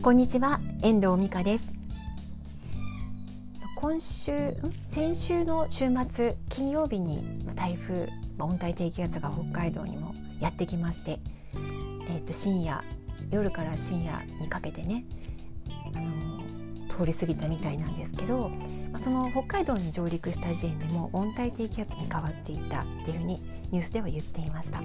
こんにちは遠藤美香です今週先週の週末金曜日に台風温帯低気圧が北海道にもやってきまして、えー、と深夜夜から深夜にかけてねあの通り過ぎたみたいなんですけど、まあ、その北海道に上陸した時点でも温帯低気圧に変わっていたっていうふうにニュースでは言っていました。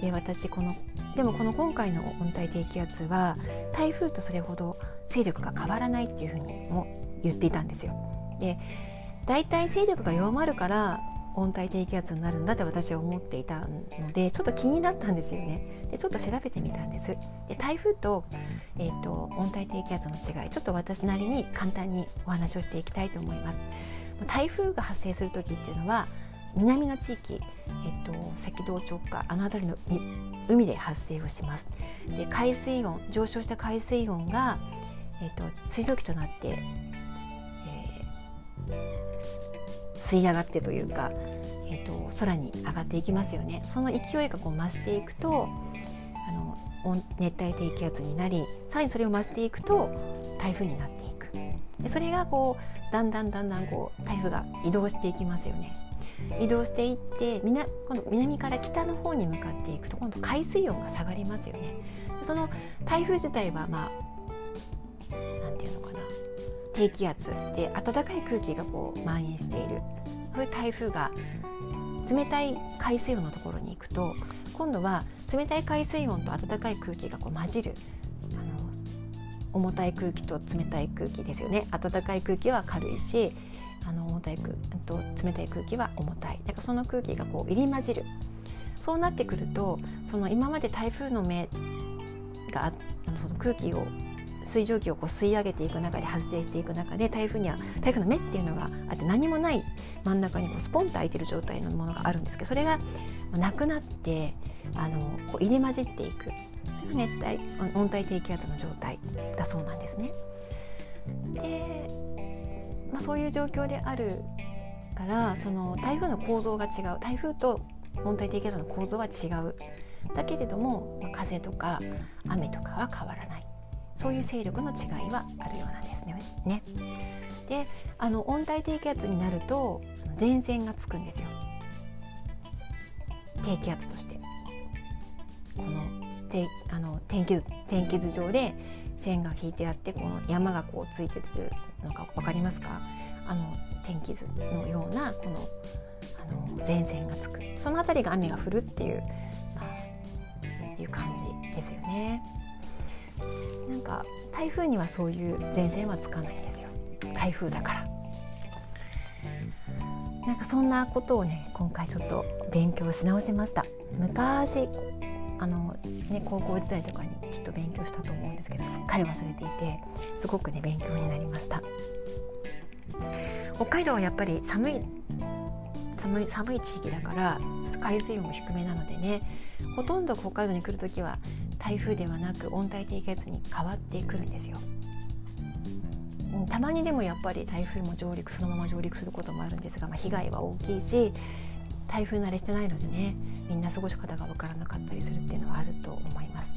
で私このでもこの今回の温帯低気圧は台風とそれほど勢力が変わらないっていうふうにも言っていたんですよ。で大体勢力が弱まるから温帯低気圧になるんだって私は思っていたのでちょっと気になったんですよね。でちょっと調べてみたんです。で台風と,、えーと、温帯低気圧の違いちょっと私なりに簡単にお話をしていきたいと思います。台風が発生する時っていうのは南の地域、えっと、赤道直下あの辺りの海で発生をします。で海水温上昇した海水温が、えっと、水蒸気となって、えー、吸い上がってというか、えっと、空に上がっていきますよね。その勢いがこう増していくとあの熱帯低気圧になりさらにそれを増していくと台風になっていく。でそれがこうだんだんだんだんこう台風が移動していきますよね。移動していって今度南から北の方に向かっていくと今度海水温が下がりますよね。その台風自体はまあなんていうのかな。低気圧で暖かい空気がこう蔓延している。そういう台風が冷たい海水温のところに行くと今度は冷たい海水温と暖かい空気がこう混じるあの重たい空気と冷たい空気ですよね。暖かい空気は軽いしあの重たい空と冷たい空気は重たい。だからその空気がこう入り混じる。そうなってくるとその今まで台風の目があのその空気を水蒸気をこう吸い上げていく中で発生していく中で台風には台風の目っていうのがあって何もない真ん中にこうスポンと開いてる状態のものがあるんですけどそれがなくなってあのこう入り混じっていく。熱帯温帯低気圧の状態だそうなんですね。でまあ、そういう状況であるからその台風の構造が違う。台風と温帯低気圧の構造は違う。だけれども、まあ、風とか雨とかは変わらない。そういう勢力の違いはあるようなんですね。ね。であの温帯低気圧になると前線がつくんですよ。低気圧として。このてあの天気図天気図上で線が引いてあってこの山がこうついてるのか分かりますか？あの天気図のようなこのあの前線がつくその辺りが雨が降るっていう、まあ、いう感じですよね。なんか台風にはそういう前線はつかないんですよ台風だから。なんかそんなことをね今回ちょっと勉強し直しました昔あの、ね、高校時代とかにきっと勉強したと思うんですけどすっかり忘れていてすごくね勉強になりました北海道はやっぱり寒い寒い寒い地域だから海水温も低めなのでねほとんど北海道に来る時は台風ではなく温帯低気圧に変わってくるんですよ。たまにでもやっぱり台風も上陸そのまま上陸することもあるんですが、まあ、被害は大きいし台風慣れしてないのでねみんな過ごし方が分からなかったりするっていうのはあると思います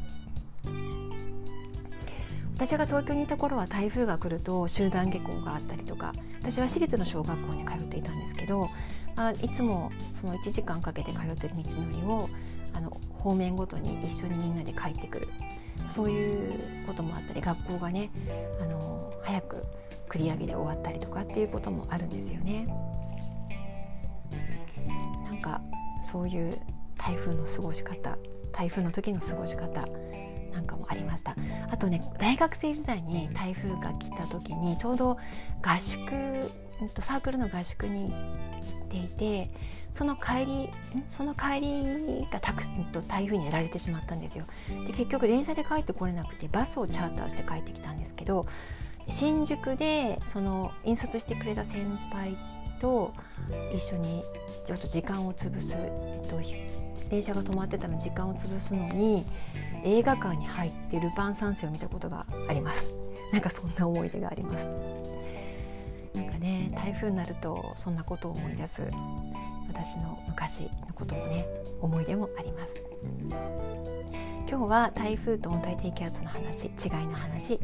私が東京にいた頃は台風が来ると集団下校があったりとか私は私立の小学校に通っていたんですけど、まあ、いつもその1時間かけて通ってる道のりをあの方面ごとに一緒にみんなで帰ってくるそういうこともあったり学校がねあの早く繰り上げで終わったりとかっていうこともあるんですよね。そういう台風の過ごし方台風の時の過ごし方なんかもありました。あとね大学生時代に台風が来た時にちょうど合宿サークルの合宿に行っていてその帰りその帰りがタクと台風にやられてしまったんですよ。で結局電車で帰ってこれなくてバスをチャーターして帰ってきたんですけど新宿でその印刷してくれた先輩と一緒にちょっと時間を潰す、えっと、電車が止まってたの時間を潰すのに映画館に入ってルパン三世を見たことがあります。なんかそんな思い出があります。なんかね台風になるとそんなことを思い出す私の昔のこともね思い出もあります。今日は台風と温帯低気圧の話違いの話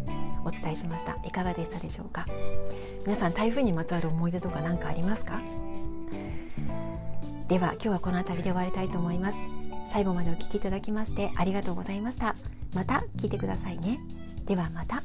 お伝えしました。いかがでしたでしょうか？皆さん台風にまつわる思い出とか何かありますか？では今日はこの辺りで終わりたいと思います。最後までお聴きいただきましてありがとうございました。また聞いてくださいね。ではまた。